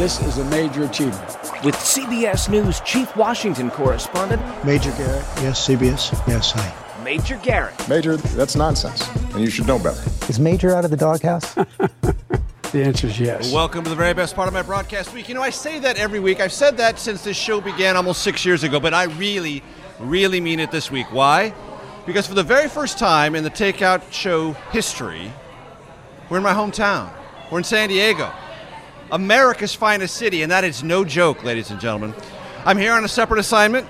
This is a major achievement. With CBS News Chief Washington Correspondent Major Garrett, yes, CBS, yes, hi. Major Garrett. Major, that's nonsense, and you should know better. Is Major out of the doghouse? the answer is yes. Welcome to the very best part of my broadcast week. You know, I say that every week. I've said that since this show began almost six years ago, but I really, really mean it this week. Why? Because for the very first time in the Takeout Show history, we're in my hometown. We're in San Diego. America's finest city, and that is no joke, ladies and gentlemen. I'm here on a separate assignment,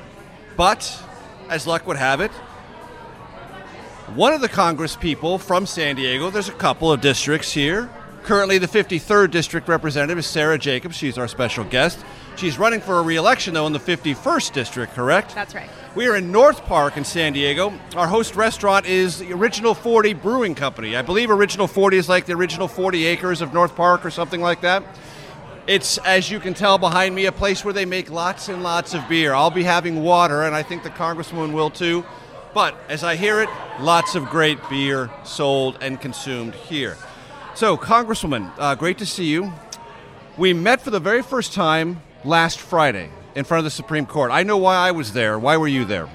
but as luck would have it, one of the Congress people from San Diego, there's a couple of districts here. Currently, the 53rd district representative is Sara Jacobs. She's our special guest. She's running for a re election, though, in the 51st district, correct? That's right. We are in North Park in San Diego. Our host restaurant is the Original 40 Brewing Company. I believe Original 40 is like the original 40 acres of North Park or something like that. It's, as you can tell behind me, a place where they make lots and lots of beer. I'll be having water, and I think the Congresswoman will too. But as I hear it, lots of great beer sold and consumed here. So, Congresswoman, uh, great to see you. We met for the very first time last Friday in front of the Supreme Court. I know why I was there. Why were you there?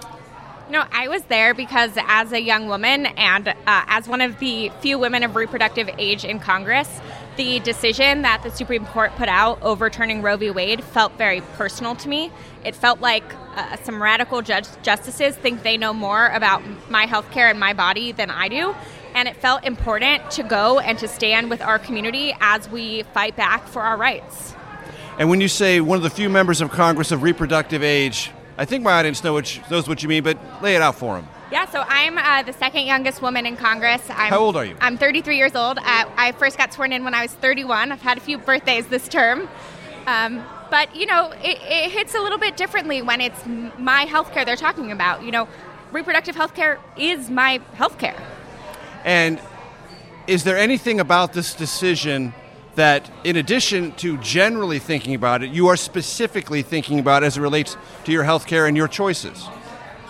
No, I was there because as a young woman and uh, as one of the few women of reproductive age in Congress, the decision that the Supreme Court put out overturning Roe v. Wade felt very personal to me. It felt like uh, some radical judge- justices think they know more about my health care and my body than I do. And it felt important to go and to stand with our community as we fight back for our rights. And when you say one of the few members of Congress of reproductive age, I think my audience know what, knows what you mean, but lay it out for them. Yeah, so I'm uh, the second youngest woman in Congress. I'm, How old are you? I'm 33 years old. Uh, I first got sworn in when I was 31. I've had a few birthdays this term. Um, but, you know, it, it, hits a little bit differently when it's my health care they're talking about. You know, reproductive health care is my health care. And is there anything about this decision that, in addition to generally thinking about it, you are specifically thinking about as it relates to your health care and your choices?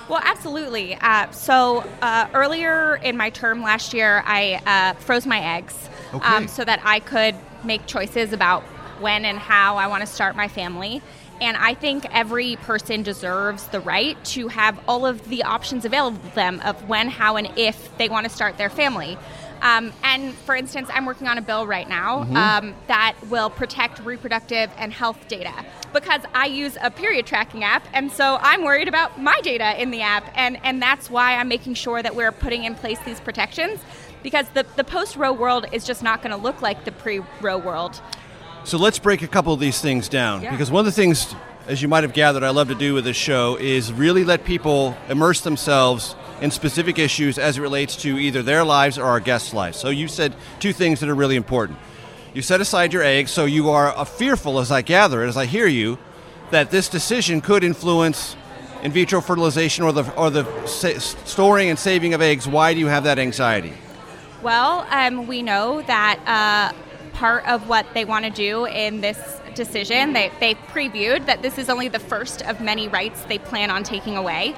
Well, absolutely. Uh, so uh, earlier in my term last year, I uh, froze my eggs okay. um, so that I could make choices about when and how I want to start my family. And I think every person deserves the right to have all of the options available to them of when, how, and if they want to start their family. Um, and for instance, I'm working on a bill right now mm-hmm. um, that will protect reproductive and health data because I use a period tracking app, and so I'm worried about my data in the app, and and that's why I'm making sure that we're putting in place these protections because the the post Roe world is just not going to look like the pre Roe world. So let's break a couple of these things down yeah. because one of the things, as you might have gathered, I love to do with this show is really let people immerse themselves in specific issues as it relates to either their lives or our guests' lives. So you said two things that are really important. You set aside your eggs, so you are fearful, as I gather as I hear you, that this decision could influence in vitro fertilization or the or the storing and saving of eggs. Why do you have that anxiety? Well, um, we know that uh, part of what they want to do in this decision, they, they previewed that this is only the first of many rights they plan on taking away.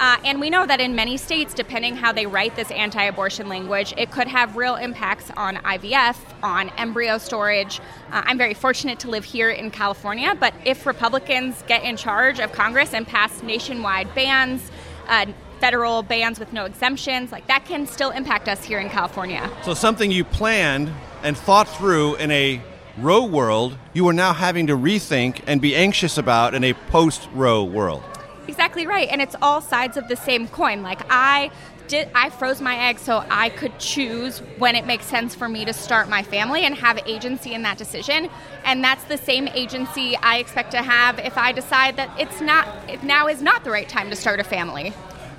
Uh, and we know that in many states, depending how they write this anti abortion language, it could have real impacts on IVF, on embryo storage. Uh, I'm very fortunate to live here in California, but if Republicans get in charge of Congress and pass nationwide bans, uh, federal bans with no exemptions, like that can still impact us here in California. So something you planned and thought through in a Roe world, you are now having to rethink and be anxious about in a post Roe world. Exactly right. And it's all sides of the same coin. Like I did I froze my eggs so I could choose when it makes sense for me to start my family and have agency in that decision. And that's the same agency I expect to have if I decide that it's not if now is not the right time to start a family.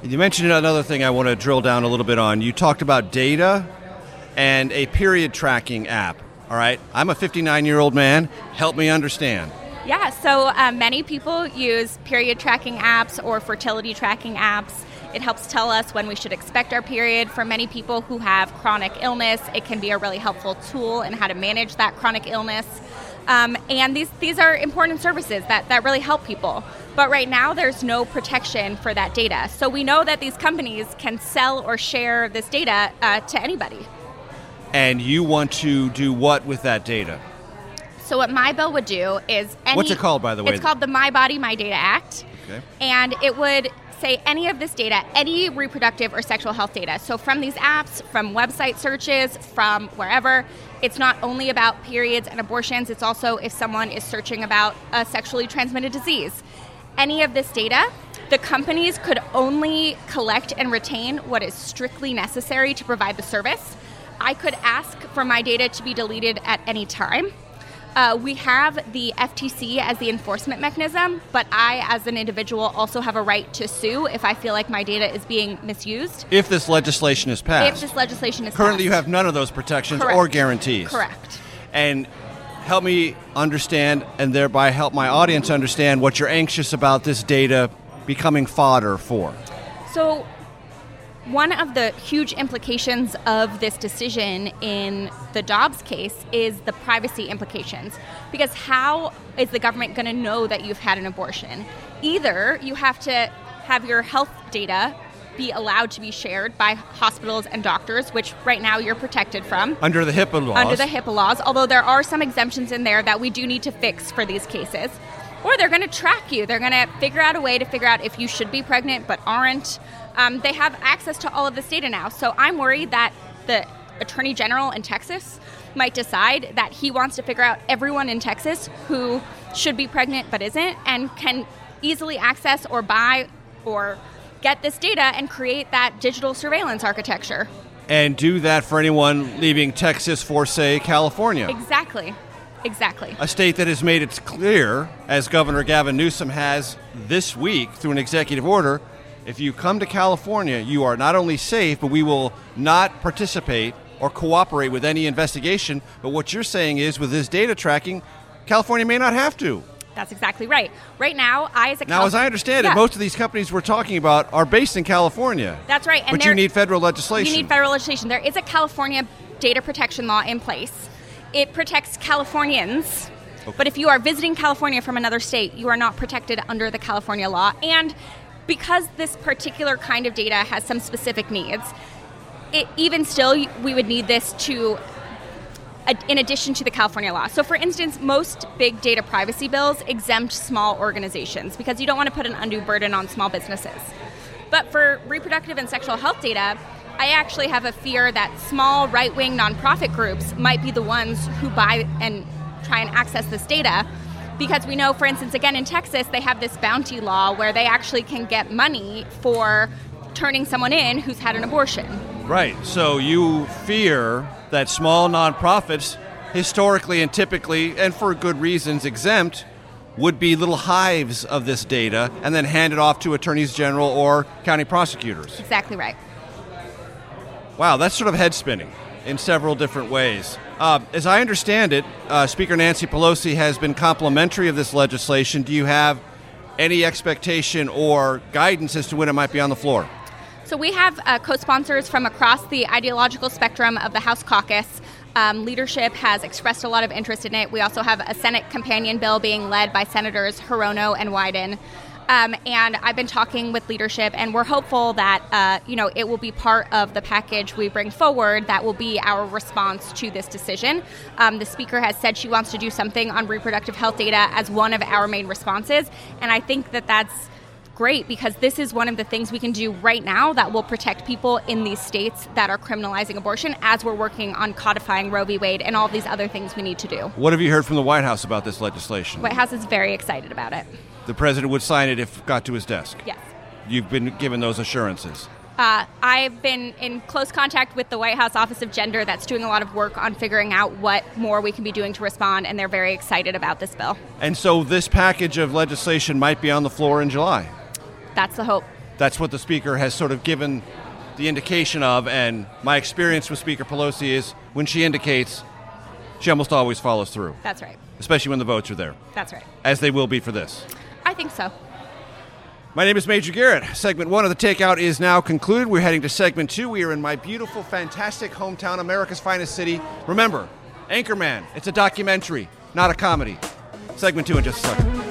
You mentioned another thing I want to drill down a little bit on. You talked about data and a period tracking app. All right, I'm a 59 year old man. Help me understand. Yeah, so uh, many people use period tracking apps or fertility tracking apps. It helps tell us when we should expect our period. For many people who have chronic illness, it can be a really helpful tool in how to manage that chronic illness. Um, and these, these are important services that, that really help people. But right now, there's no protection for that data. So we know that these companies can sell or share this data uh, to anybody. And you want to do what with that data? So what my bill would do is any, What's it called, by the way? It's called the My Body My Data Act. Okay. And it would say any of this data, any reproductive or sexual health data. So from these apps, from website searches, from wherever, it's not only about periods and abortions, it's also if someone is searching about a sexually transmitted disease. Any of this data, the companies could only collect and retain what is strictly necessary to provide the service. I could ask for my data to be deleted at any time. Uh, we have the FTC as the enforcement mechanism, but I, as an individual, also have a right to sue if I feel like my data is being misused. If this legislation is passed. If this legislation is Currently, passed. you have none of those protections Correct. or guarantees. Correct. And help me understand, and thereby help my audience understand what you're anxious about this data becoming fodder for. So, one of the huge implications of this decision in the Dobbs case is the privacy implications. Because how is the government going to know that you've had an abortion? Either you have to have your health data be allowed to be shared by hospitals and doctors, which right now you're protected from. Under the HIPAA laws. Under the HIPAA laws, although there are some exemptions in there that we do need to fix for these cases. Or they're going to track you. They're going to figure out a way to figure out if you should be pregnant but aren't. Um, they have access to all of this data now. So I'm worried that the Attorney General in Texas might decide that he wants to figure out everyone in Texas who should be pregnant but isn't and can easily access or buy or get this data and create that digital surveillance architecture. And do that for anyone leaving Texas for, say, California. Exactly. Exactly. A state that has made it clear, as Governor Gavin Newsom has this week through an executive order, if you come to California, you are not only safe, but we will not participate or cooperate with any investigation. But what you're saying is, with this data tracking, California may not have to. That's exactly right. Right now, I as a Now, Cal- as I understand Yeah. it, most of these companies we're talking about are based in California. That's right. And but you need federal legislation. You need federal legislation. There is a California data protection law in place. It protects Californians. But if you are visiting California from another state, you are not protected under the California law. And because this particular kind of data has some specific needs, it, even still, we would need this to in addition to the California law. So, for instance, most big data privacy bills exempt small organizations because you don't want to put an undue burden on small businesses. But for reproductive and sexual health data, I actually have a fear that small right wing nonprofit groups might be the ones who buy and try and access this data. Because we know, for instance, again in Texas, they have this bounty law where they actually can get money for turning someone in who's had an abortion. Right. So you fear that small nonprofits, historically and typically, and for good reasons, exempt, would be little hives of this data and then hand it off to attorneys general or county prosecutors. Exactly right. Wow, that's sort of head spinning in several different ways. Uh, as I understand it, uh, Speaker Nancy Pelosi has been complimentary of this legislation. Do you have any expectation or guidance as to when it might be on the floor? So we have uh, co-sponsors from across the ideological spectrum of the House caucus. Um, leadership has expressed a lot of interest in it. We also have a Senate companion bill being led by Senators Hirono and Wyden. Um, and I've been talking with leadership, and we're hopeful that uh, you know it will be part of the package we bring forward. That will be our response to this decision. Um, the speaker has said she wants to do something on reproductive health data as one of our main responses, and I think that that's great because this is one of the things we can do right now that will protect people in these states that are criminalizing abortion as we're working on codifying Roe v. Wade and all these other things we need to do. What have you heard from the White House about this legislation? White House is very excited about it. The president would sign it if it got to his desk. Yes. You've been given those assurances. Uh, I've been in close contact with the White House Office of Gender that's doing a lot of work on figuring out what more we can be doing to respond, and they're very excited about this bill. And so this package of legislation might be on the floor in July. That's the hope. That's what the Speaker has sort of given the indication of, and my experience with Speaker Pelosi is when she indicates, she almost always follows through. That's right. Especially when the votes are there. That's right. As they will be for this. I think so. My name is Major Garrett. Segment one of the takeout is now concluded. We're heading to segment two. We are in my beautiful, fantastic hometown, America's finest city. Remember, Anchorman, it's a documentary, not a comedy. Segment two in just a second.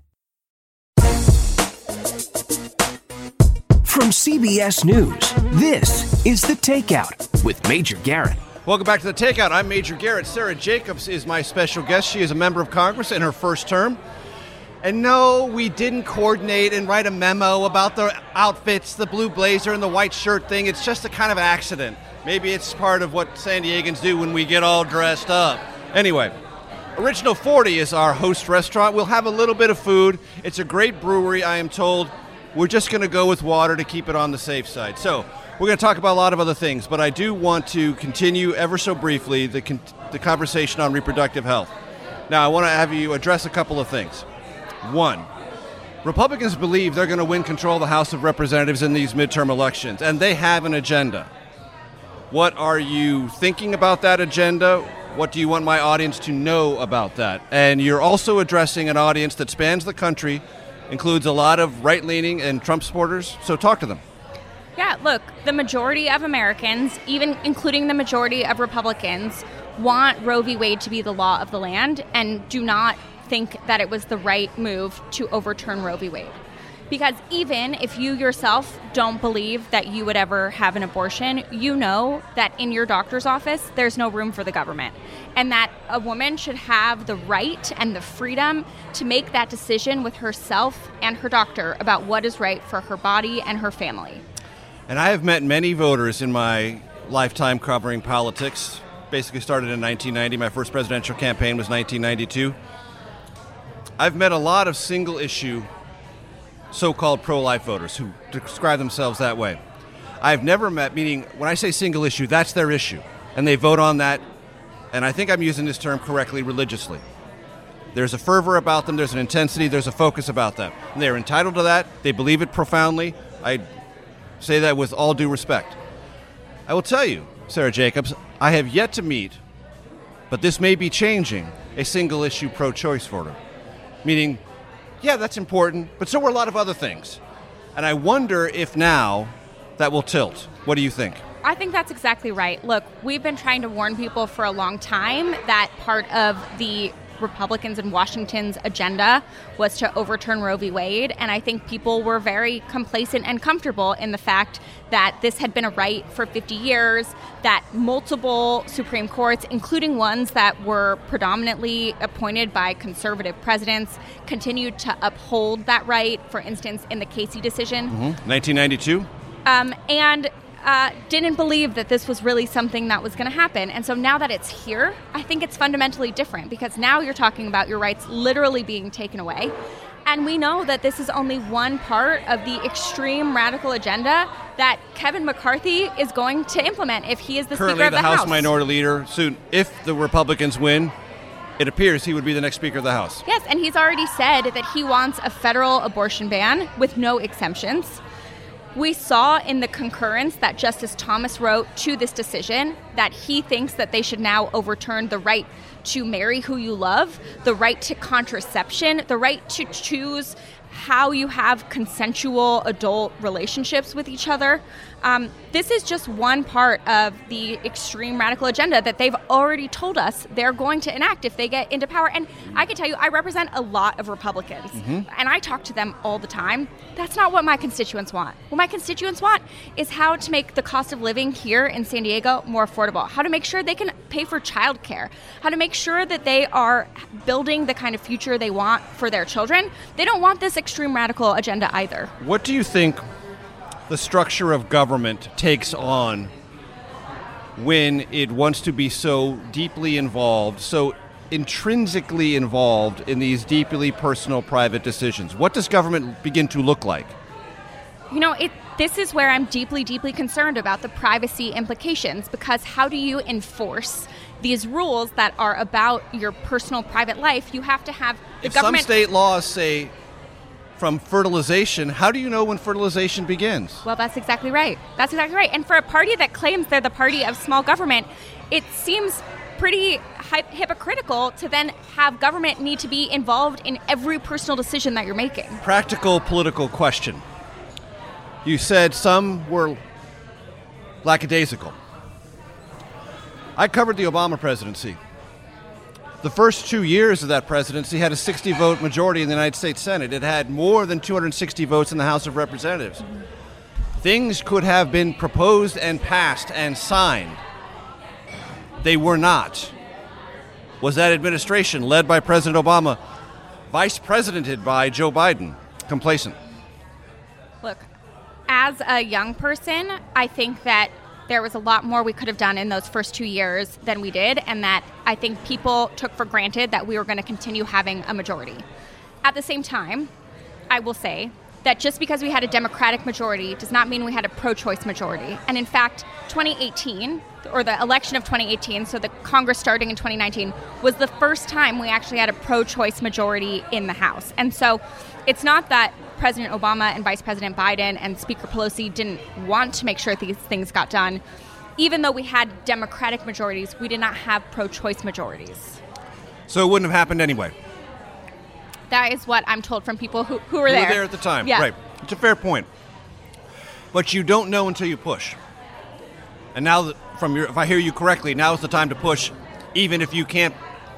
From CBS News, this is The Takeout with Major Garrett. Welcome back to the Takeout. I'm Major Garrett. Sara Jacobs is my special guest. She is a member of Congress in her first term. And no, we didn't coordinate and write a memo about the outfits, the blue blazer and the white shirt thing. It's just a kind of accident. Maybe it's part of what San Diegans do when we get all dressed up. Anyway, Original 40 is our host restaurant. We'll have a little bit of food. It's a great brewery, I am told. We're just going to go with water to keep it on the safe side. So, we're going to talk about a lot of other things, but I do want to continue ever so briefly the, con- the conversation on reproductive health. Now, I want to have you address a couple of things. One, Republicans believe they're going to win control of the House of Representatives in these midterm elections, and they have an agenda. What are you thinking about that agenda? What do you want my audience to know about that? And you're also addressing an audience that spans the country, includes a lot of right leaning and Trump supporters, so talk to them. Yeah, look, the majority of Americans, even including the majority of Republicans, want Roe v. Wade to be the law of the land and do not think that it was the right move to overturn Roe v. Wade. Because even if you yourself don't believe that you would ever have an abortion, you know that in your doctor's office, there's no room for the government. And that a woman should have the right and the freedom to make that decision with herself and her doctor about what is right for her body and her family. And I have met many voters in my lifetime covering politics. Basically, started in 1990. My first presidential campaign was 1992. I've met a lot of single issue so called pro life voters who describe themselves that way. I've never met, meaning when I say single issue, that's their issue. And they vote on that, and I think I'm using this term correctly, religiously. There's a fervor about them, there's an intensity, there's a focus about them. And they're entitled to that, they believe it profoundly. I say that with all due respect. I will tell you, Sara Jacobs, I have yet to meet, but this may be changing, a single issue pro choice voter. Meaning, yeah, that's important, but so are a lot of other things. And I wonder if now that will tilt. What do you think? I think that's exactly right. Look, we've been trying to warn people for a long time that part of the Republicans in Washington's agenda was to overturn Roe v. Wade. And I think people were very complacent and comfortable in the fact that this had been a right for 50 years, that multiple Supreme Courts, including ones that were predominantly appointed by conservative presidents, continued to uphold that right. For instance, in the Casey decision. Mm-hmm. 1992? Um, and uh, didn't believe that this was really something that was going to happen. And so now that it's here, I think it's fundamentally different because now you're talking about your rights literally being taken away. And we know that this is only one part of the extreme radical agenda that Kevin McCarthy is going to implement if he is the Currently, Speaker of the, the, House, Minority Leader. Soon, if the Republicans win, it appears he would be the next Speaker of the House. Yes, and he's already said that he wants a federal abortion ban with no exemptions. We saw in the concurrence that Justice Thomas wrote to this decision that he thinks that they should now overturn the right to marry who you love, the right to contraception, the right to choose how you have consensual adult relationships with each other. Um, this is just one part of the extreme radical agenda that they've already told us they're going to enact if they get into power. And I can tell you, I represent a lot of Republicans, Mhm. and I talk to them all the time. That's not what my constituents want. What my constituents want is how to make the cost of living here in San Diego more affordable, how to make sure they can pay for childcare, how to make sure that they are building the kind of future they want for their children. They don't want this extreme radical agenda either. What do you think the structure of government takes on when it wants to be so deeply involved, so intrinsically involved in these deeply personal private decisions? What does government begin to look like? You know, it this is where I'm deeply, deeply concerned about the privacy implications because how do you enforce these rules that are about your personal private life? You have to have the If some state laws say from fertilization, how do you know when fertilization begins? Well, that's exactly right. That's exactly right. And for a party that claims they're the party of small government, it seems pretty hy- hypocritical to then have government need to be involved in every personal decision that you're making. Practical political question. You said some were lackadaisical. I covered the Obama presidency. The first two years of that presidency had a 60 vote majority in the United States Senate. It had more than 260 votes in the House of Representatives. Things could have been proposed and passed and signed. They were not. Was that administration, led by President Obama, vice presidented by Joe Biden, complacent? Look, as a young person, I think that there was a lot more we could have done in those first two years than we did, and that I think people took for granted that we were going to continue having a majority. At the same time, I will say that just because we had a Democratic majority does not mean we had a pro choice majority. And in fact, 2018, or the election of 2018, so the Congress starting in 2019, was the first time we actually had a pro choice majority in the House. And so it's not that President Obama and Vice President Biden and Speaker Pelosi didn't want to make sure these things got done. Even though we had Democratic majorities, we did not have pro choice majorities. So it wouldn't have happened anyway. That is what I'm told from people who, who were You there. were there at the time. Yeah. Right. It's a fair point. But you don't know until you push. And now, that, from your, if I hear you correctly, now is the time to push, even if you can't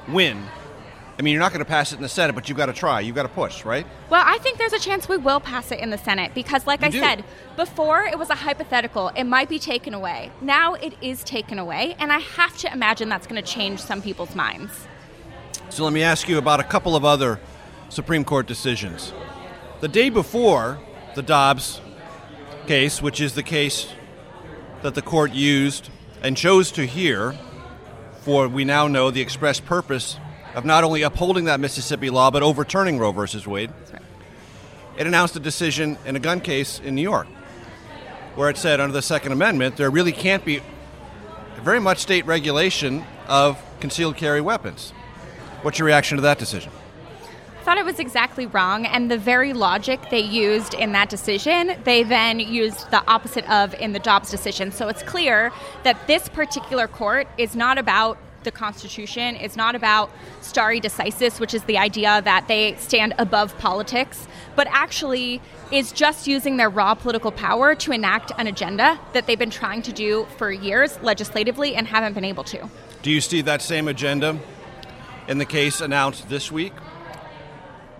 win. I mean, you're not going to pass it in the Senate, but you've got to try. You've got to push, right? Well, I think there's a chance we will pass it in the Senate because, like You I do. said, before it was a hypothetical. It might be taken away. Now it is taken away, and I have to imagine that's going to change some people's minds. So let me ask you about a couple of other Supreme Court decisions. The day before the Dobbs case, which is the case that the court used and chose to hear for, we now know, the express purpose of not only upholding that Mississippi law, but overturning Roe versus Wade. It announced a decision in a gun case in New York where it said under the Second Amendment there really can't be very much state regulation of concealed carry weapons. What's your reaction to that decision? Thought it was exactly wrong, and the very logic they used in that decision, they then used the opposite of in the Dobbs decision. So it's clear that this particular court is not about the Constitution, it's not about stare decisis, which is the idea that they stand above politics, but actually is just using their raw political power to enact an agenda that they've been trying to do for years legislatively and haven't been able to. Do you see that same agenda in the case announced this week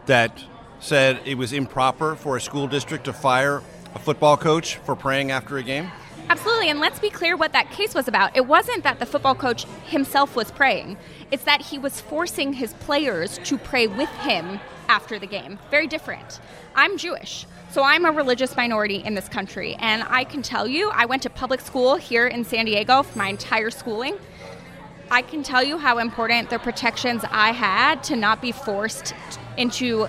that said it was improper for a school district to fire a football coach for praying after a game? Absolutely, and let's be clear what that case was about. It wasn't that the football coach himself was praying, it's that he was forcing his players to pray with him after the game. Very different. I'm Jewish, so I'm a religious minority in this country, and I can tell you, I went to public school here in San Diego for my entire schooling. I can tell you how important the protections I had to not be forced into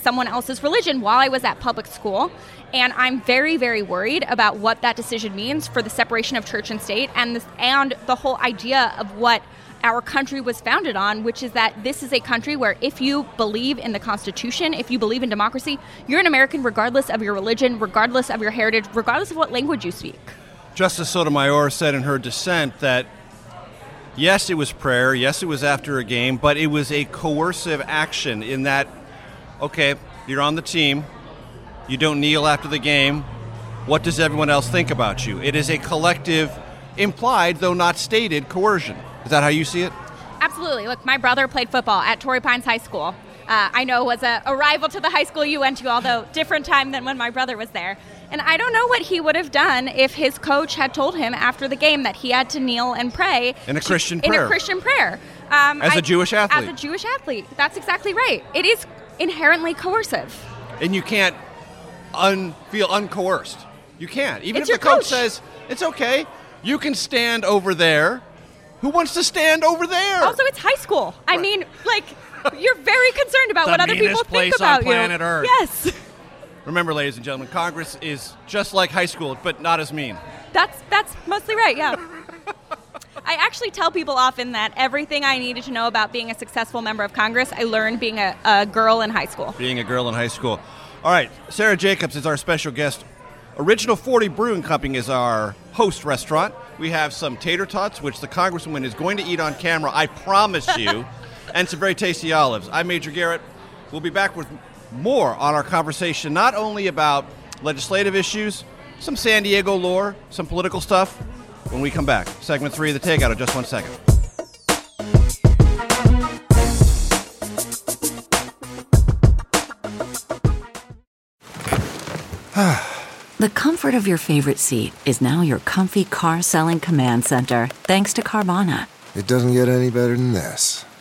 someone else's religion while I was at public school. And I'm very, very worried about what that decision means for the separation of church and state and, this, and the whole idea of what our country was founded on, which is that this is a country where if you believe in the Constitution, if you believe in democracy, you're an American regardless of your religion, regardless of your heritage, regardless of what language you speak. Justice Sotomayor said in her dissent that yes, it was prayer, yes, it was after a game, but it was a coercive action in that, okay, you're on the team, you don't kneel after the game. What does everyone else think about you? It is a collective, implied, though not stated, coercion. Is that how you see it? Absolutely. Look, my brother played football at Torrey Pines High School. Uh, I know was a, a rival to the high school you went to, although different time than when my brother was there. And I don't know what he would have done if his coach had told him after the game that he had to kneel and pray in a Christian to, prayer. In a Christian prayer. Um, as a Jewish athlete. As a Jewish athlete. That's exactly right. It is inherently coercive. And you can't un- feel uncoerced. You can't. Even it's if the coach. coach says, it's okay, you can stand over there. Who wants to stand over there? Also, it's high school. I mean, like, you're very concerned about The what other people think place on about planet you. Earth. Yes. Remember, ladies and gentlemen, Congress is just like high school, but not as mean. That's that's mostly right. Yeah. I actually tell people often that everything I needed to know about being a successful member of Congress, I learned being a, a girl in high school. Being a girl in high school. All right, Sara Jacobs is our special guest. Original 40 Brewing Company is our host restaurant. We have some tater tots, which the Congresswoman is going to eat on camera, I promise you, and some very tasty olives. I'm Major Garrett. We'll be back with more on our conversation, not only about legislative issues, some San Diego lore, some political stuff, when we come back. Segment three of the Takeout in just one second. The comfort of your favorite seat is now your comfy car selling command center, thanks to Carvana. It doesn't get any better than this.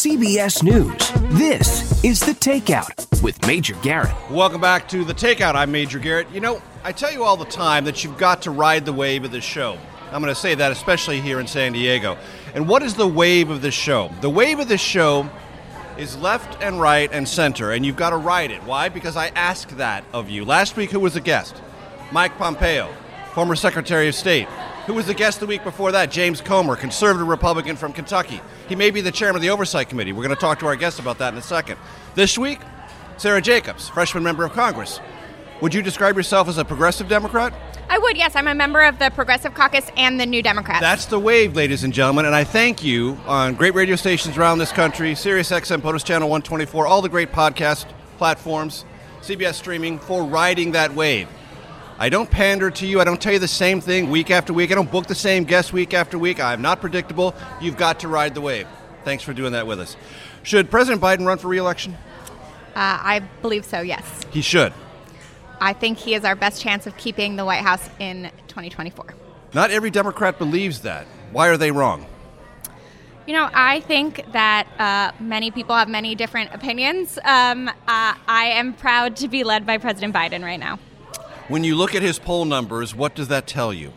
CBS News, this is The Takeout with Major Garrett. Welcome back to The Takeout. I'm Major Garrett. You know, I tell you all the time that you've got to ride the wave of this show. I'm going to say that especially here in San Diego. And what is the wave of this show? The wave of this show is left and right and center, and you've got to ride it. Why? Because I asked that of you. Last week, who was the guest? Mike Pompeo, former Secretary of State. Who was the guest the week before that? James Comer, conservative Republican from Kentucky. He may be the chairman of the Oversight Committee. We're going to talk to our guest about that in a second. This week, Sara Jacobs, freshman member of Congress. Would you describe yourself as a progressive Democrat? I would, yes. I'm a member of the Progressive Caucus and the New Democrats. That's the wave, ladies and gentlemen, and I thank you on great radio stations around this country, Sirius XM, POTUS Channel 124, all the great podcast platforms, CBS streaming, for riding that wave. I don't pander to you. I don't tell you the same thing week after week. I don't book the same guests week after week. I'm not predictable. You've got to ride the wave. Thanks for doing that with us. Should President Biden run for reelection? Uh, I believe so, yes. He should. I think he is our best chance of keeping the White House in 2024. Not every Democrat believes that. Why are they wrong? You know, I think that uh, many people have many different opinions. Um, uh, I am proud to be led by President Biden right now. When you look at his poll numbers, what does that tell you?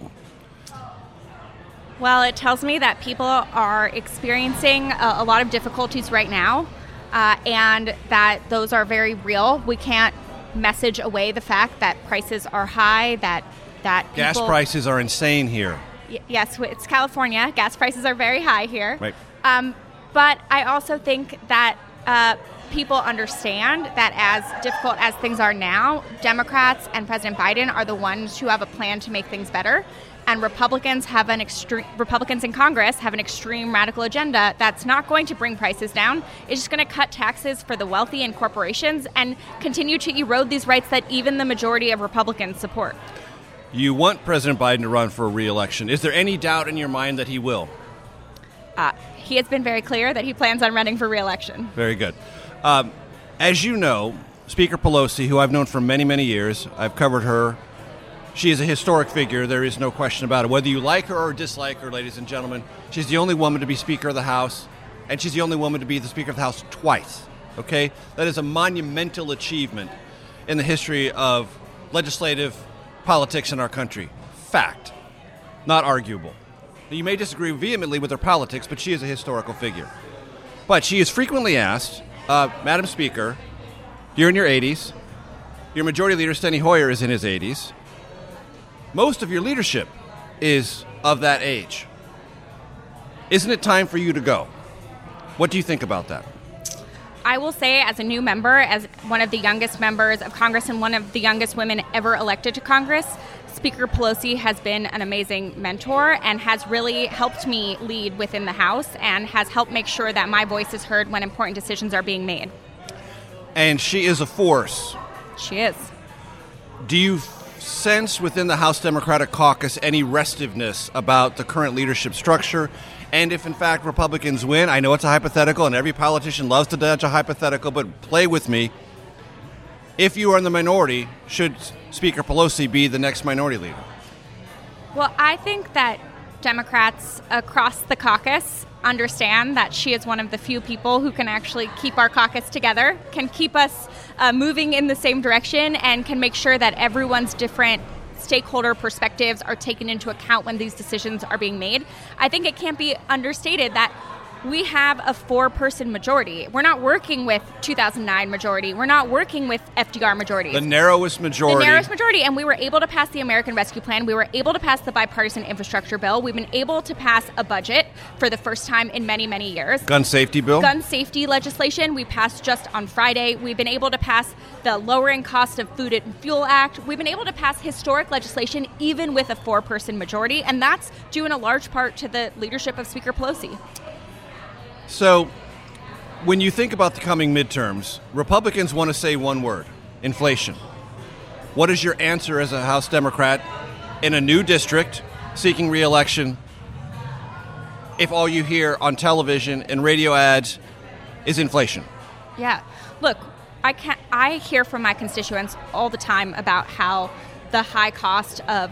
Well, it tells me that people are experiencing a, a lot of difficulties right now, uh, and that those are very real. We can't message away the fact that prices are high, that that people, gas prices are insane here. Y- yes, it's California. Gas prices are very high here. Right. Um, but I also think that uh, people understand that as difficult as things are now, Democrats and President Biden are the ones who have a plan to make things better. And Republicans have an extreme Republicans in Congress have an extreme radical agenda that's not going to bring prices down. It's just going to cut taxes for the wealthy and corporations and continue to erode these rights that even the majority of Republicans support. You want President Biden to run for re-election. Is there any doubt in your mind that he will? Uh, he has been very clear that he plans on running for re-election. Very good. Um, as you know, Speaker Pelosi, who I've known for many, many years, I've covered her She is a historic figure. There is no question about it. Whether you like her or dislike her, ladies and gentlemen, she's the only woman to be Speaker of the House, and she's the only woman to be the Speaker of the House twice. Okay? That is a monumental achievement in the history of legislative politics in our country. Fact. Not arguable. You may disagree vehemently with her politics, but she is a historical figure. But she is frequently asked, uh, Madam Speaker, you're in your 80s. Your majority leader, Steny Hoyer, is in his 80s. Most of your leadership is of that age. Isn't it time for you to go? What do you think about that? I will say, as a new member, as one of the youngest members of Congress and one of the youngest women ever elected to Congress, Speaker Pelosi has been an amazing mentor and has really helped me lead within the House and has helped make sure that my voice is heard when important decisions are being made. And she is a force. She is. Do you sense within the House Democratic caucus any restiveness about the current leadership structure? And if in fact Republicans win, I know it's a hypothetical and every politician loves to dodge a hypothetical, but play with me. If you are in the minority, should Speaker Pelosi be the next minority leader? Well, I think that Democrats across the caucus understand that she is one of the few people who can actually keep our caucus together, can keep us uh, moving in the same direction, and can make sure that everyone's different stakeholder perspectives are taken into account when these decisions are being made. I think it can't be understated that we have a four person majority. We're not working with 2009 majority. We're not working with FDR majority. The narrowest majority. The narrowest majority. And we were able to pass the American Rescue Plan. We were able to pass the bipartisan infrastructure bill. We've been able to pass a budget for the first time in many, many years. Gun safety bill. Gun safety legislation we passed just on Friday. We've been able to pass the Lowering Cost of Food and Fuel Act. We've been able to pass historic legislation even with a four person majority. And that's due in a large part to the leadership of Speaker Pelosi. So, when you think about the coming midterms, Republicans want to say one word inflation. What is your answer as a House Democrat in a new district seeking reelection if all you hear on television and radio ads is inflation? Yeah. Look, I can I hear from my constituents all the time about how the high cost of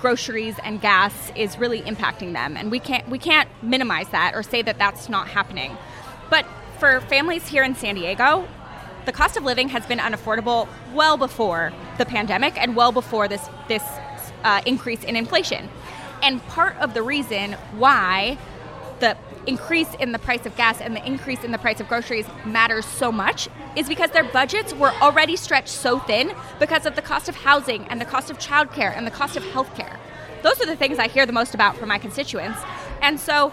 groceries and gas is really impacting them. And we can't we can't minimize that or say that that's not happening. But for families here in San Diego the cost of living has been unaffordable well before the pandemic and well before this this uh, increase in inflation. And part of the reason why the increase in the price of gas and the increase in the price of groceries matters so much is because their budgets were already stretched so thin because of the cost of housing and the cost of childcare and the cost of healthcare. Those are the things I hear the most about from my constituents. And so,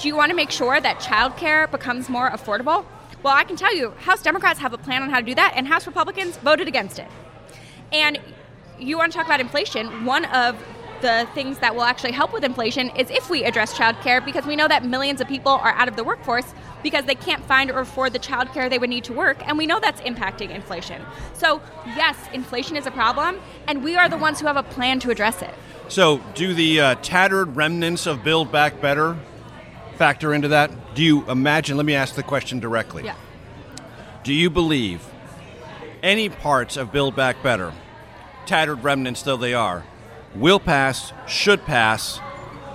do you want to make sure that childcare becomes more affordable? Well, I can tell you, House Democrats have a plan on how to do that, and House Republicans voted against it. And you want to talk about inflation, one of the things that will actually help with inflation is if we address childcare because we know that millions of people are out of the workforce because they can't find or afford the childcare they would need to work and we know that's impacting inflation. So, yes, inflation is a problem and we are the ones who have a plan to address it. So, do the uh, tattered remnants of Build Back Better factor into that? Do you imagine let me ask the question directly. Yeah. Do you believe any parts of Build Back Better, tattered remnants though they are, will pass, should pass,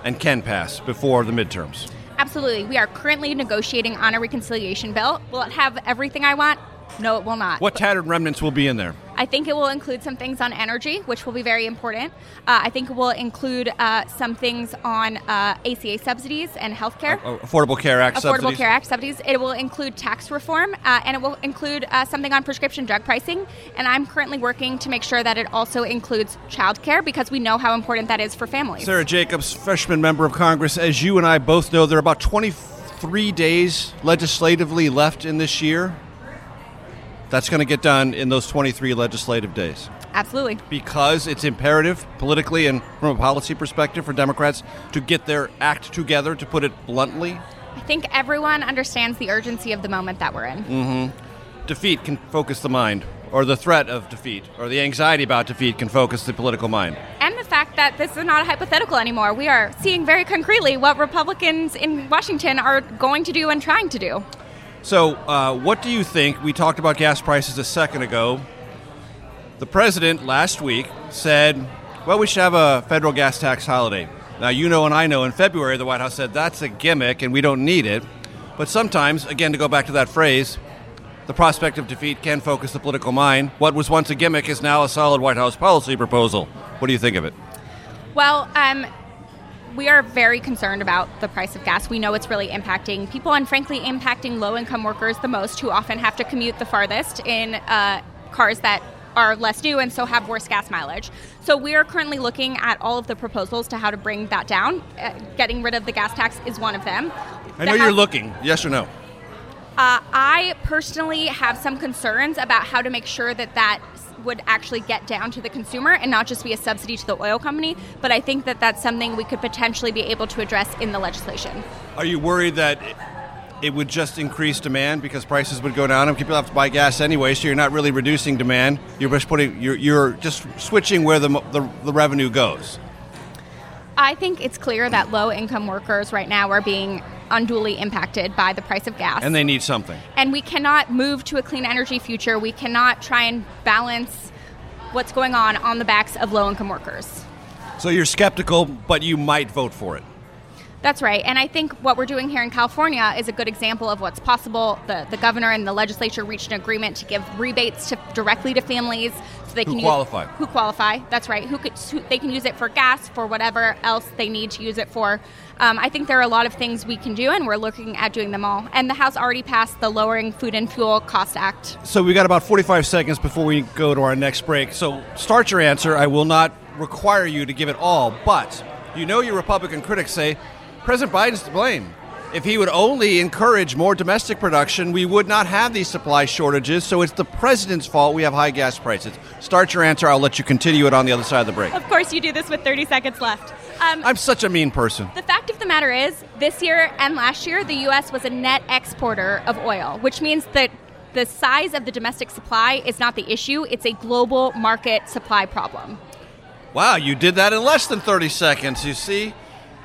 and can pass before the midterms? Absolutely. We are currently negotiating on a reconciliation bill. Will it have everything I want? No, it will not. What tattered remnants will be in there? I think it will include some things on energy, which will be very important. Uh, I think it will include uh, some things on uh, ACA subsidies and healthcare. Uh, Affordable Care Act Affordable subsidies? Care Act subsidies. It will include tax reform, uh, and it will include uh, something on prescription drug pricing. And I'm currently working to make sure that it also includes childcare because we know how important that is for families. Sara Jacobs, freshman member of Congress. As you and I both know, there are about 23 days legislatively left in this year. That's going to get done in those 23 legislative days. Absolutely. Because it's imperative politically and from a policy perspective for Democrats to get their act together, to put it bluntly. I think everyone understands the urgency of the moment that we're in. Mm-hmm. Defeat can focus the mind, or the threat of defeat, or the anxiety about defeat can focus the political mind. And the fact that this is not a hypothetical anymore. We are seeing very concretely what Republicans in Washington are going to do and trying to do. So, uh, what do you think? We talked about gas prices a second ago. The president last week said Well, we should have a federal gas tax holiday. Now, you know and I know in February the White House said that's a gimmick and we don't need it. But sometimes, again, to go back to that phrase, the prospect of defeat can focus the political mind. What was once a gimmick is now a solid White House policy proposal. What do you think of it? Well, um, we are very concerned about the price of gas. We know it's really impacting people and, frankly, impacting low income workers the most, who often have to commute the farthest in uh, cars that are less new and so have worse gas mileage. So we are currently looking at all of the proposals to how to bring that down. Uh, getting rid of the gas tax is one of them. I know The you're House- looking. Yes or no? Uh, I personally have some concerns about how to make sure that that would actually get down to the consumer and not just be a subsidy to the oil company. But I think that that's something we could potentially be able to address in the legislation. Are you worried that it would just increase demand because prices would go down and people have to buy gas anyway, so you're not really reducing demand. You're just putting you're, you're just switching where the, the the revenue goes. I think it's clear that low income workers right now are being unduly impacted by the price of gas. And they need something. and we cannot move to a clean energy future. We cannot try and balance what's going on on the backs of low income workers. So you're skeptical, but you might vote for it. That's right. And I think what we're doing here in California is a good example of what's possible. The, the governor and the legislature reached an agreement to give rebates to, directly to families so they Who can qualify. Use, who qualify. That's right. Who could who, they can use it for gas, for whatever else they need to use it for. Um, I think there are a lot of things we can do, and we're looking at doing them all. And the House already passed the Lowering Food and Fuel Cost Act. So we got about 45 seconds before we go to our next break. So start your answer. I will not require you to give it all, but you know your Republican critics say President Biden's to blame. If he would only encourage more domestic production, we would not have these supply shortages. So it's the president's fault we have high gas prices. Start your answer. I'll let you continue it on the other side of the break. Of course, you do this with 30 seconds left. Um, I'm such a mean person. The fact of the matter is, this year and last year, the U.S. was a net exporter of oil, which means that the size of the domestic supply is not the issue, it's a global market supply problem. Wow, you did that in less than 30 seconds, you see?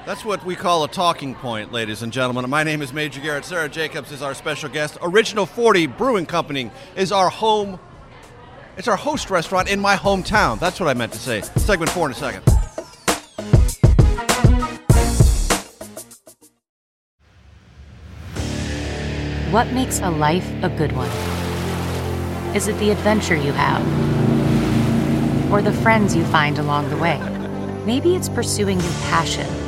That's what we call a talking point, ladies and gentlemen. My name is Major Garrett. Sara Jacobs is our special guest. Original 40 Brewing Company is our home. It's our host restaurant in my hometown. That's what I meant to say. Segment four in a second. What makes a life a good one? Is it the adventure you have? Or the friends you find along the way? Maybe it's pursuing your passion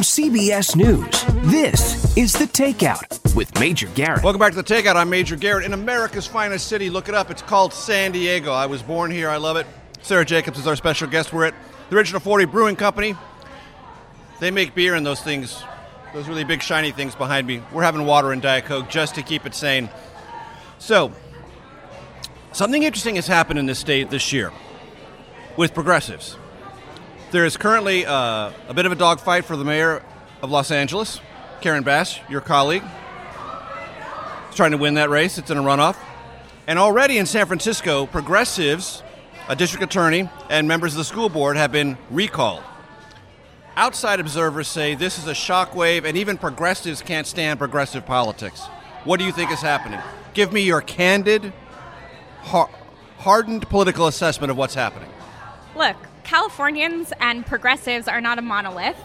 From CBS News, this is The Takeout with Major Garrett. Welcome back to the Takeout. I'm Major Garrett in America's finest city. Look it up. It's called San Diego. I was born here. I love it. Sara Jacobs is our special guest. We're at the Original 40 Brewing Company. They make beer and those things, those really big shiny things behind me. We're having water and Diet Coke just to keep it sane. So, something interesting has happened in this state this year with progressives. There is currently uh, a bit of a dogfight for the mayor of Los Angeles, Karen Bass, your colleague. is trying to win that race. It's in a runoff. And already in San Francisco, progressives, a district attorney, and members of the school board have been recalled. Outside observers say this is a shockwave, and even progressives can't stand progressive politics. What do you think is happening? Give me your candid, har- hardened political assessment of what's happening. Look, Californians and progressives are not a monolith.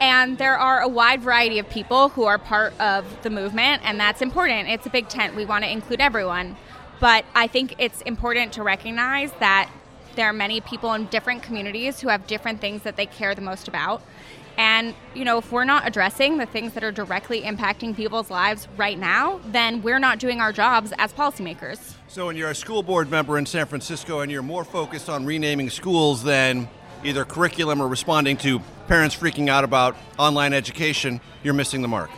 And there are a wide variety of people who are part of the movement, and that's important. It's a big tent. We want to include everyone. But I think it's important to recognize that there are many people in different communities who have different things that they care the most about. And, you know, if we're not addressing the things that are directly impacting people's lives right now, then we're not doing our jobs as policymakers. So, when you're a school board member in San Francisco and you're more focused on renaming schools than either curriculum or responding to parents freaking out about online education, you're missing the mark.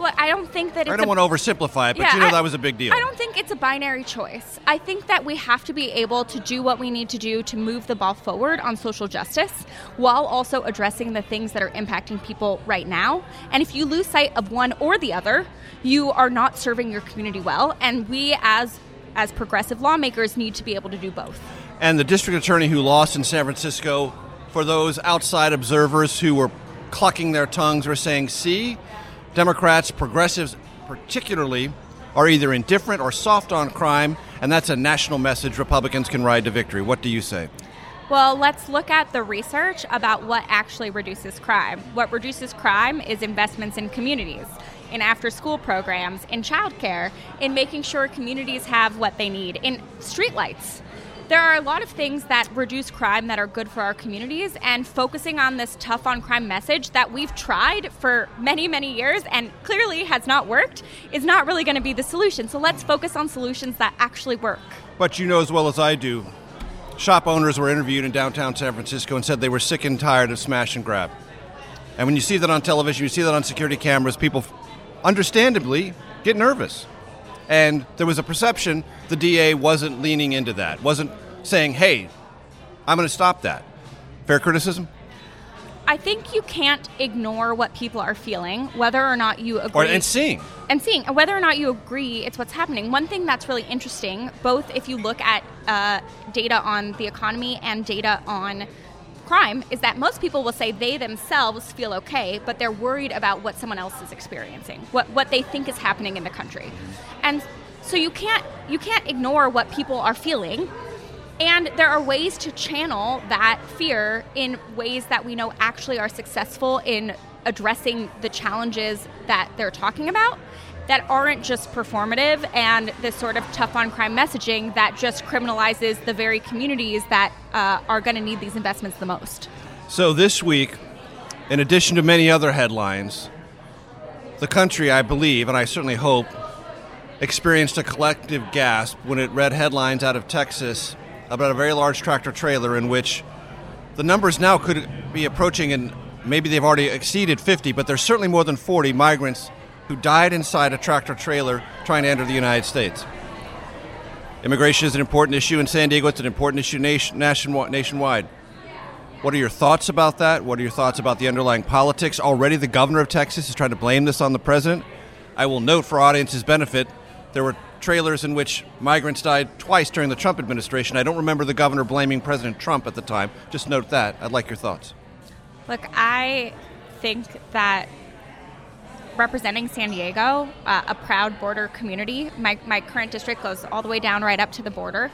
Well, I don't think that I don't a- want to oversimplify it, but Yeah, you know I- that was a big deal. I don't think it's a binary choice. I think that we have to be able to do what we need to do to move the ball forward on social justice while also addressing the things that are impacting people right now. And if you lose sight of one or the other, you are not serving your community well. And we as as progressive lawmakers need to be able to do both. and the district attorney who lost in San Francisco, for those outside observers who were clucking their tongues, were saying, see, Democrats, progressives particularly, are either indifferent or soft on crime, and that's a national message Republicans can ride to victory. What do you say? Well, let's look at the research about what actually reduces crime. What reduces crime is investments in communities, in after school programs, in childcare, in making sure communities have what they need, in streetlights. There are a lot of things that reduce crime that are good for our communities, and focusing on this tough on crime message that we've tried for many, many years and clearly has not worked is not really going to be the solution. So let's focus on solutions that actually work. But you know as well as I do, shop owners were interviewed in downtown San Francisco and said they were sick and tired of smash and grab. And when you see that on television, you see that on security cameras, people understandably get nervous. And there was a perception the DA wasn't leaning into that, wasn't saying, hey, I'm going to stop that. Fair criticism? I think you can't ignore what people are feeling, whether or not you agree. Or, and seeing. and seeing whether or not you agree it's what's happening. One thing that's really interesting, both if you look at uh, data on the economy and data on crime, is that most people will say they themselves feel okay, but they're worried about what someone else is experiencing, what what they think is happening in the country, and so you can't you can't ignore what people are feeling. And there are ways to channel that fear in ways that we know actually are successful in addressing the challenges that they're talking about that aren't just performative and this sort of tough on crime messaging that just criminalizes the very communities that uh, are going to need these investments the most. So this week, in addition to many other headlines, the country, I believe, and I certainly hope, experienced a collective gasp when it read headlines out of Texas about a very large tractor trailer in which the numbers now could be approaching, and maybe they've already exceeded 50, but there's certainly more than 40 migrants who died inside a tractor trailer trying to enter the United States. Immigration is an important issue in San Diego. It's an important issue nation, nation, nationwide. What are your thoughts about that? What are your thoughts about the underlying politics? Already, the governor of Texas is trying to blame this on the president. I will note for audience's benefit, there were trailers in which migrants died twice during the Trump administration. I don't remember the governor blaming President Trump at the time. Just note that. I'd like your thoughts. Look, I think that representing San Diego, uh, a proud border community, my, my current district goes all the way down right up to the border.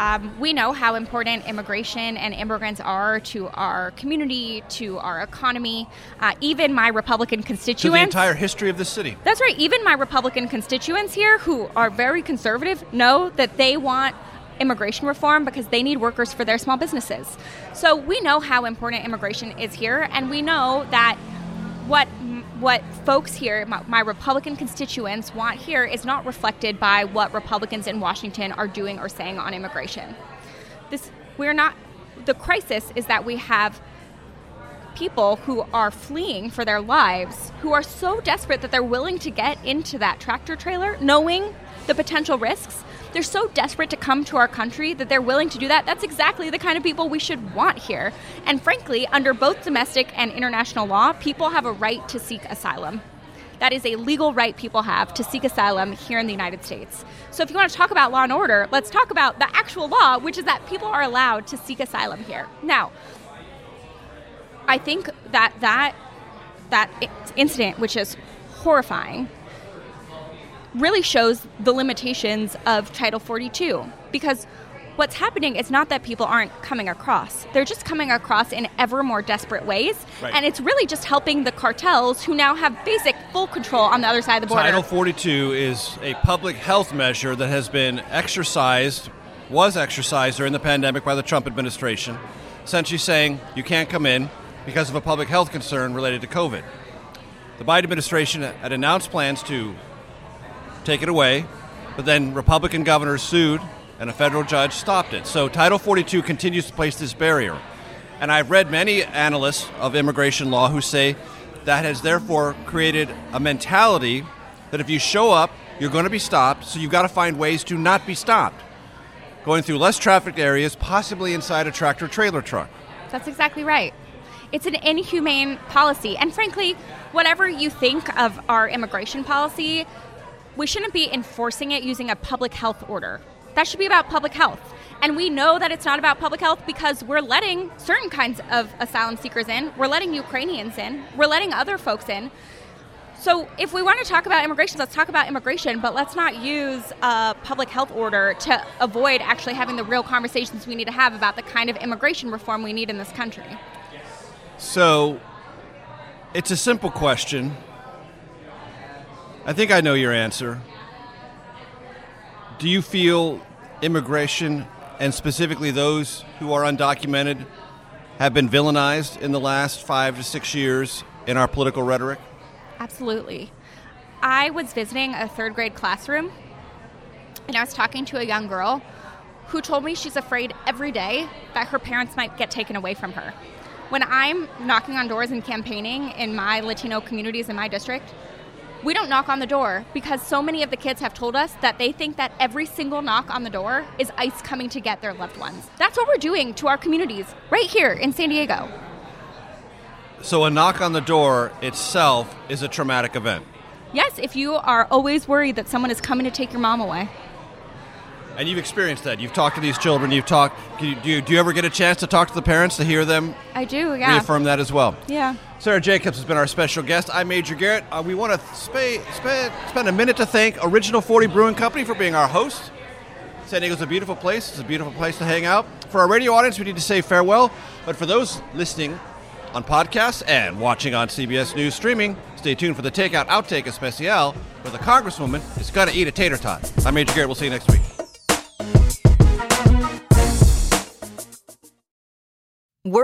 Um, we know how important immigration and immigrants are to our community, to our economy. Uh, even my Republican To the constituents. entire history of the city. That's right. Even my Republican constituents here, who are very conservative, know that they want immigration reform because they need workers for their small businesses. So we know how important immigration is here, and we know that what what folks here, my, my Republican constituents, want here is not reflected by what Republicans in Washington are doing or saying on immigration. This we're not. The crisis is that we have people who are fleeing for their lives who are so desperate that they're willing to get into that tractor trailer knowing the potential risks they're so desperate to come to our country that they're willing to do that that's exactly the kind of people we should want here and frankly under both domestic and international law people have a right to seek asylum that is a legal right people have to seek asylum here in the United States. So, if you want to talk about law and order, let's talk about the actual law, which is that people are allowed to seek asylum here. Now, I think that that that incident, which is horrifying, really shows the limitations of Title 42 because what's happening is not that people aren't coming across. They're just coming across in ever more desperate ways. Right. And it's really just helping the cartels who now have basic full control on the other side of the border. Title 42 is a public health measure that has been exercised, was exercised during the pandemic by the Trump administration, essentially saying you can't come in because of a public health concern related to COVID. The Biden administration had announced plans to take it away, but then Republican governors sued and a federal judge stopped it. So Title 42 continues to place this barrier. And I've read many analysts of immigration law who say that has therefore created a mentality that if you show up, you're going to be stopped, so you've got to find ways to not be stopped. Going through less trafficked areas, possibly inside a tractor trailer truck. That's exactly right. It's an inhumane policy. And frankly, whatever you think of our immigration policy, we shouldn't be enforcing it using a public health order. That should be about public health. And we know that it's not about public health because we're letting certain kinds of asylum seekers in. We're letting Ukrainians in. We're letting other folks in. So, if we want to talk about immigration, let's talk about immigration, but let's not use a public health order to avoid actually having the real conversations we need to have about the kind of immigration reform we need in this country. So, it's a simple question. I think I know your answer. Do you feel immigration, and specifically those who are undocumented, have been villainized in the last five to six years in our political rhetoric? Absolutely. I was visiting a third grade classroom and I was talking to a young girl who told me she's afraid every day that her parents might get taken away from her. When I'm knocking on doors and campaigning in my Latino communities in my district, we don't knock on the door because so many of the kids have told us that they think that every single knock on the door is ICE coming to get their loved ones. That's what we're doing to our communities right here in San Diego. So, a knock on the door itself is a traumatic event. Yes, if you are always worried that someone is coming to take your mom away. And you've experienced that. You've talked to these children. You've talked. Do you, do you, do you ever get a chance to talk to the parents to hear them I do, yeah. reaffirm that as well? Yeah. Sara Jacobs has been our special guest. I'm Major Garrett. Uh, we want to spa- spa- spend a minute to thank Original 40 Brewing Company for being our host. San Diego's a beautiful place. It's a beautiful place to hang out. For our radio audience, we need to say farewell. But for those listening on podcasts and watching on CBS News streaming, stay tuned for the Takeout Outtake Especial, where the Congresswoman is going to eat a tater tot. I'm Major Garrett. We'll see you next week.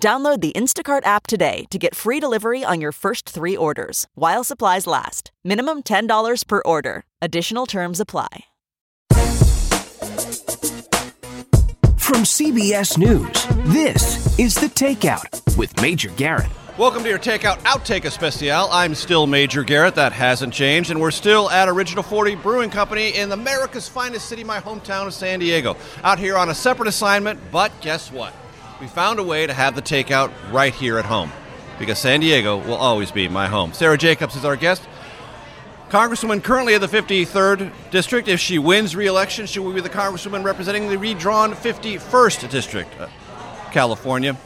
Download the Instacart app today to get free delivery on your first three orders while supplies last. Minimum $10 per order. Additional terms apply. From CBS News, this is The Takeout with Major Garrett. Welcome to your Takeout Outtake Especial. I'm still Major Garrett. That hasn't changed. And we're still at Original 40 Brewing Company in America's finest city, my hometown of San Diego. Out here on a separate assignment, but guess what? We found a way to have the takeout right here at home because San Diego will always be my home. Sara Jacobs is our guest. Congresswoman currently of the 53rd District. If she wins re election, she will be the Congresswoman representing the redrawn 51st District, uh, California.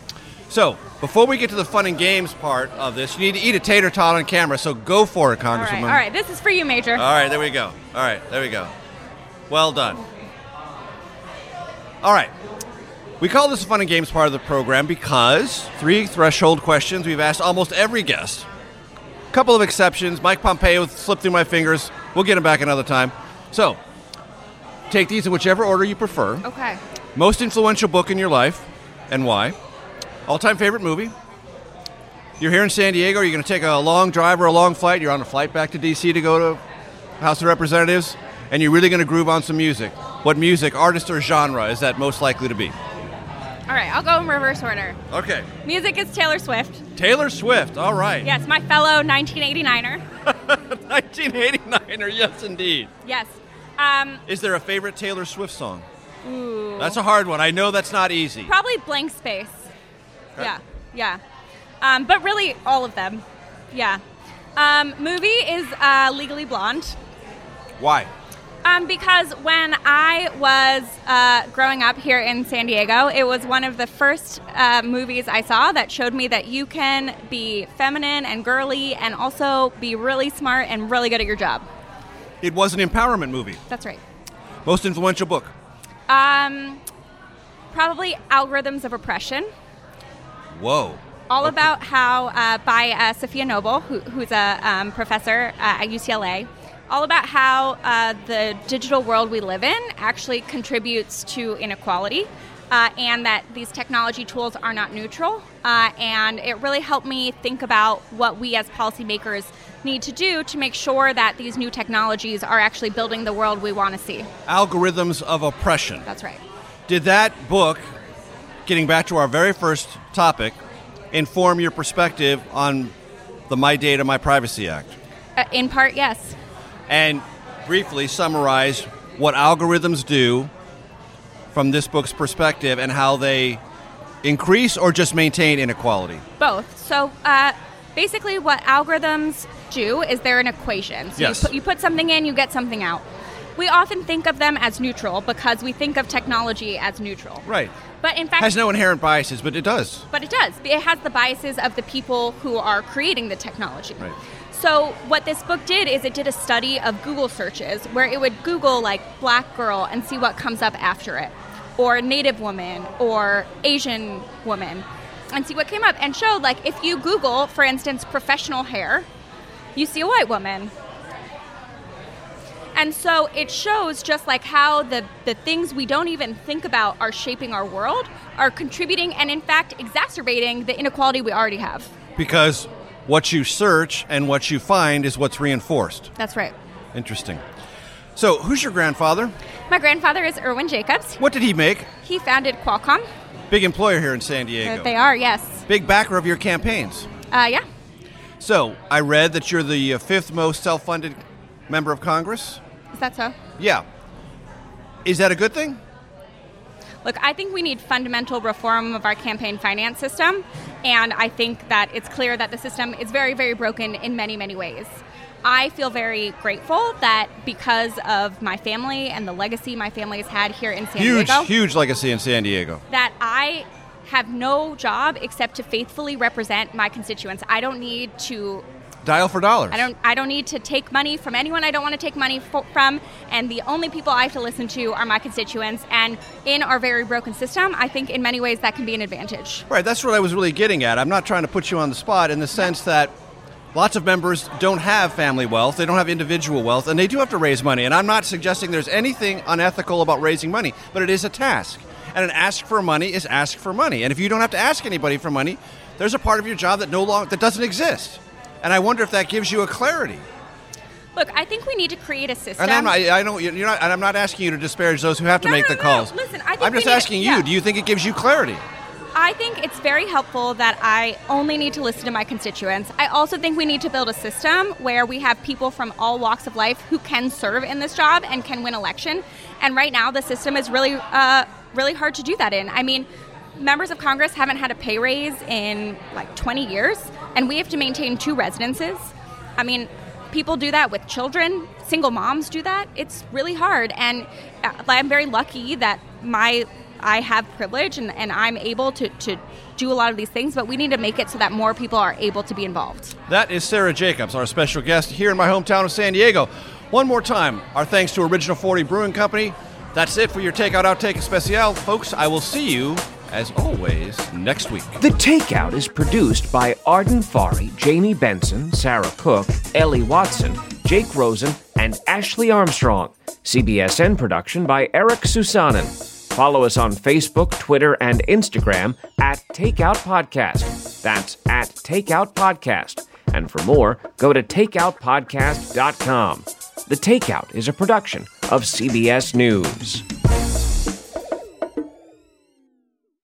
So, before we get to the fun and games part of this, you need to eat a tater tot on camera, so go for it, Congresswoman. right, all right, this is for you, Major. All right, there we go. All right, there we go. Well done. All right. We call this a fun and games part of the program because three threshold questions we've asked almost every guest. A couple of exceptions. Mike Pompeo slipped through my fingers. We'll get him back another time. So, take these in whichever order you prefer. Okay. Most influential book in your life and why? All time favorite movie? You're here in San Diego. You're going to take a long drive or a long flight. You're on a flight back to D.C. to go to House of Representatives, and you're really going to groove on some music. What music, artist, or genre is that most likely to be? All right, I'll go in reverse order. Okay. Music is Taylor Swift. Taylor Swift. All right. Yes, my fellow 1989er. 1989er. Yes, indeed. Yes. Um, Is there a favorite Taylor Swift song? ooh. That's a hard one. I know that's not easy. Probably Blank Space. Okay. Yeah, yeah. Um, but really, all of them. Yeah. Um, movie is uh, Legally Blonde. Why? Um, because when I was uh, growing up here in San Diego, it was one of the first uh, movies I saw that showed me that you can be feminine and girly and also be really smart and really good at your job. It was an empowerment movie. That's right. Most influential book. Um, probably Algorithms of Oppression. Whoa. all about how, uh, by uh, Safiya Noble, who, who's a um, professor uh, at UCLA, all about how uh, the digital world we live in actually contributes to inequality. Uh, and that these technology tools are not neutral. Uh, and it really helped me think about what we as policymakers need to do to make sure that these new technologies are actually building the world we want to see. Algorithms of oppression. That's right. Did that book, getting back to our very first topic, inform your perspective on the My Data, My Privacy Act? Uh, in part, yes. And briefly summarize what algorithms do from this book's perspective and how they increase or just maintain inequality? Both. So uh, basically, what algorithms do is they're an equation. So Yes. you, put, you put something in, you get something out. We often think of them as neutral because we think of technology as neutral. Right. But in fact, Has no inherent biases, but it does. But it does. It has the biases of the people who are creating the technology. Right. So what this book did is it did a study of Google searches where it would Google like black girl and see what comes up after it, or native woman, or Asian woman, and see what came up, and showed like if you Google, for instance, professional hair, you see a white woman. And so it shows just like how the, the things we don't even think about are shaping our world are contributing and, in fact, exacerbating the inequality we already have. Because what you search and what you find is what's reinforced. That's right. Interesting. So, who's your grandfather? My grandfather is Irwin Jacobs. What did he make? He founded Qualcomm. Big employer here in San Diego. They are, yes. Big backer of your campaigns. Uh, yeah. So, I read that you're the uh, fifth most self funded member of Congress. Is that so? Yeah. Is that a good thing? Look, I think we need fundamental reform of our campaign finance system, and I think that it's clear that the system is very, very broken in many, many ways. I feel very grateful that because of my family and the legacy my family has had here in San huge, Diego, huge legacy in San Diego. that I have no job except to faithfully represent my constituents. I don't need to Dial for dollars. I don't I don't need to take money from anyone I don't want to take money fo- from and the only people I have to listen to are my constituents and in our very broken system, I think in many ways that can be an advantage. Right, that's what I was really getting at. I'm not trying to put you on the spot in the sense that lots of members don't have family wealth, they don't have individual wealth, and they do have to raise money. And I'm not suggesting there's anything unethical about raising money, but it is a task. And an ask for money is ask for money. And if you don't have to ask anybody for money, there's a part of your job that no longer that doesn't exist. And I wonder if that gives you a clarity. Look, I think we need to create a system. And I'm not, I don't, you're not, and I'm not asking you to disparage those who have to No, make no, the no, calls. Listen, I think I'm just need to- asking you. yeah. Do you think it gives you clarity? I think it's very helpful that I only need to listen to my constituents. I also think we need to build a system where we have people from all walks of life who can serve in this job and can win election. And right now, the system is really, uh, really hard to do that in. I mean, members of Congress haven't had a pay raise in like 20 years, and we have to maintain two residences. I mean, people do that with children. Single moms do that. It's really hard, and uh, I'm very lucky that my I have privilege and, and I'm able to, to do a lot of these things, but we need to make it so that more people are able to be involved. That is Sara Jacobs, our special guest here in my hometown of San Diego. One more time, our thanks to Original 40 Brewing Company. That's it for your Takeout Outtake Especial. Folks, I will see you, as always, next week. The Takeout is produced by Arden Farhi, Jamie Benson, Sarah Cook, Ellie Watson, Jake Rosen, and Ashley Armstrong. CBSN production by Eric Susanen. Follow us on Facebook, Twitter, and Instagram at Takeout Podcast. That's at Takeout Podcast. And for more, go to takeoutpodcast.com. The Takeout is a production of CBS News.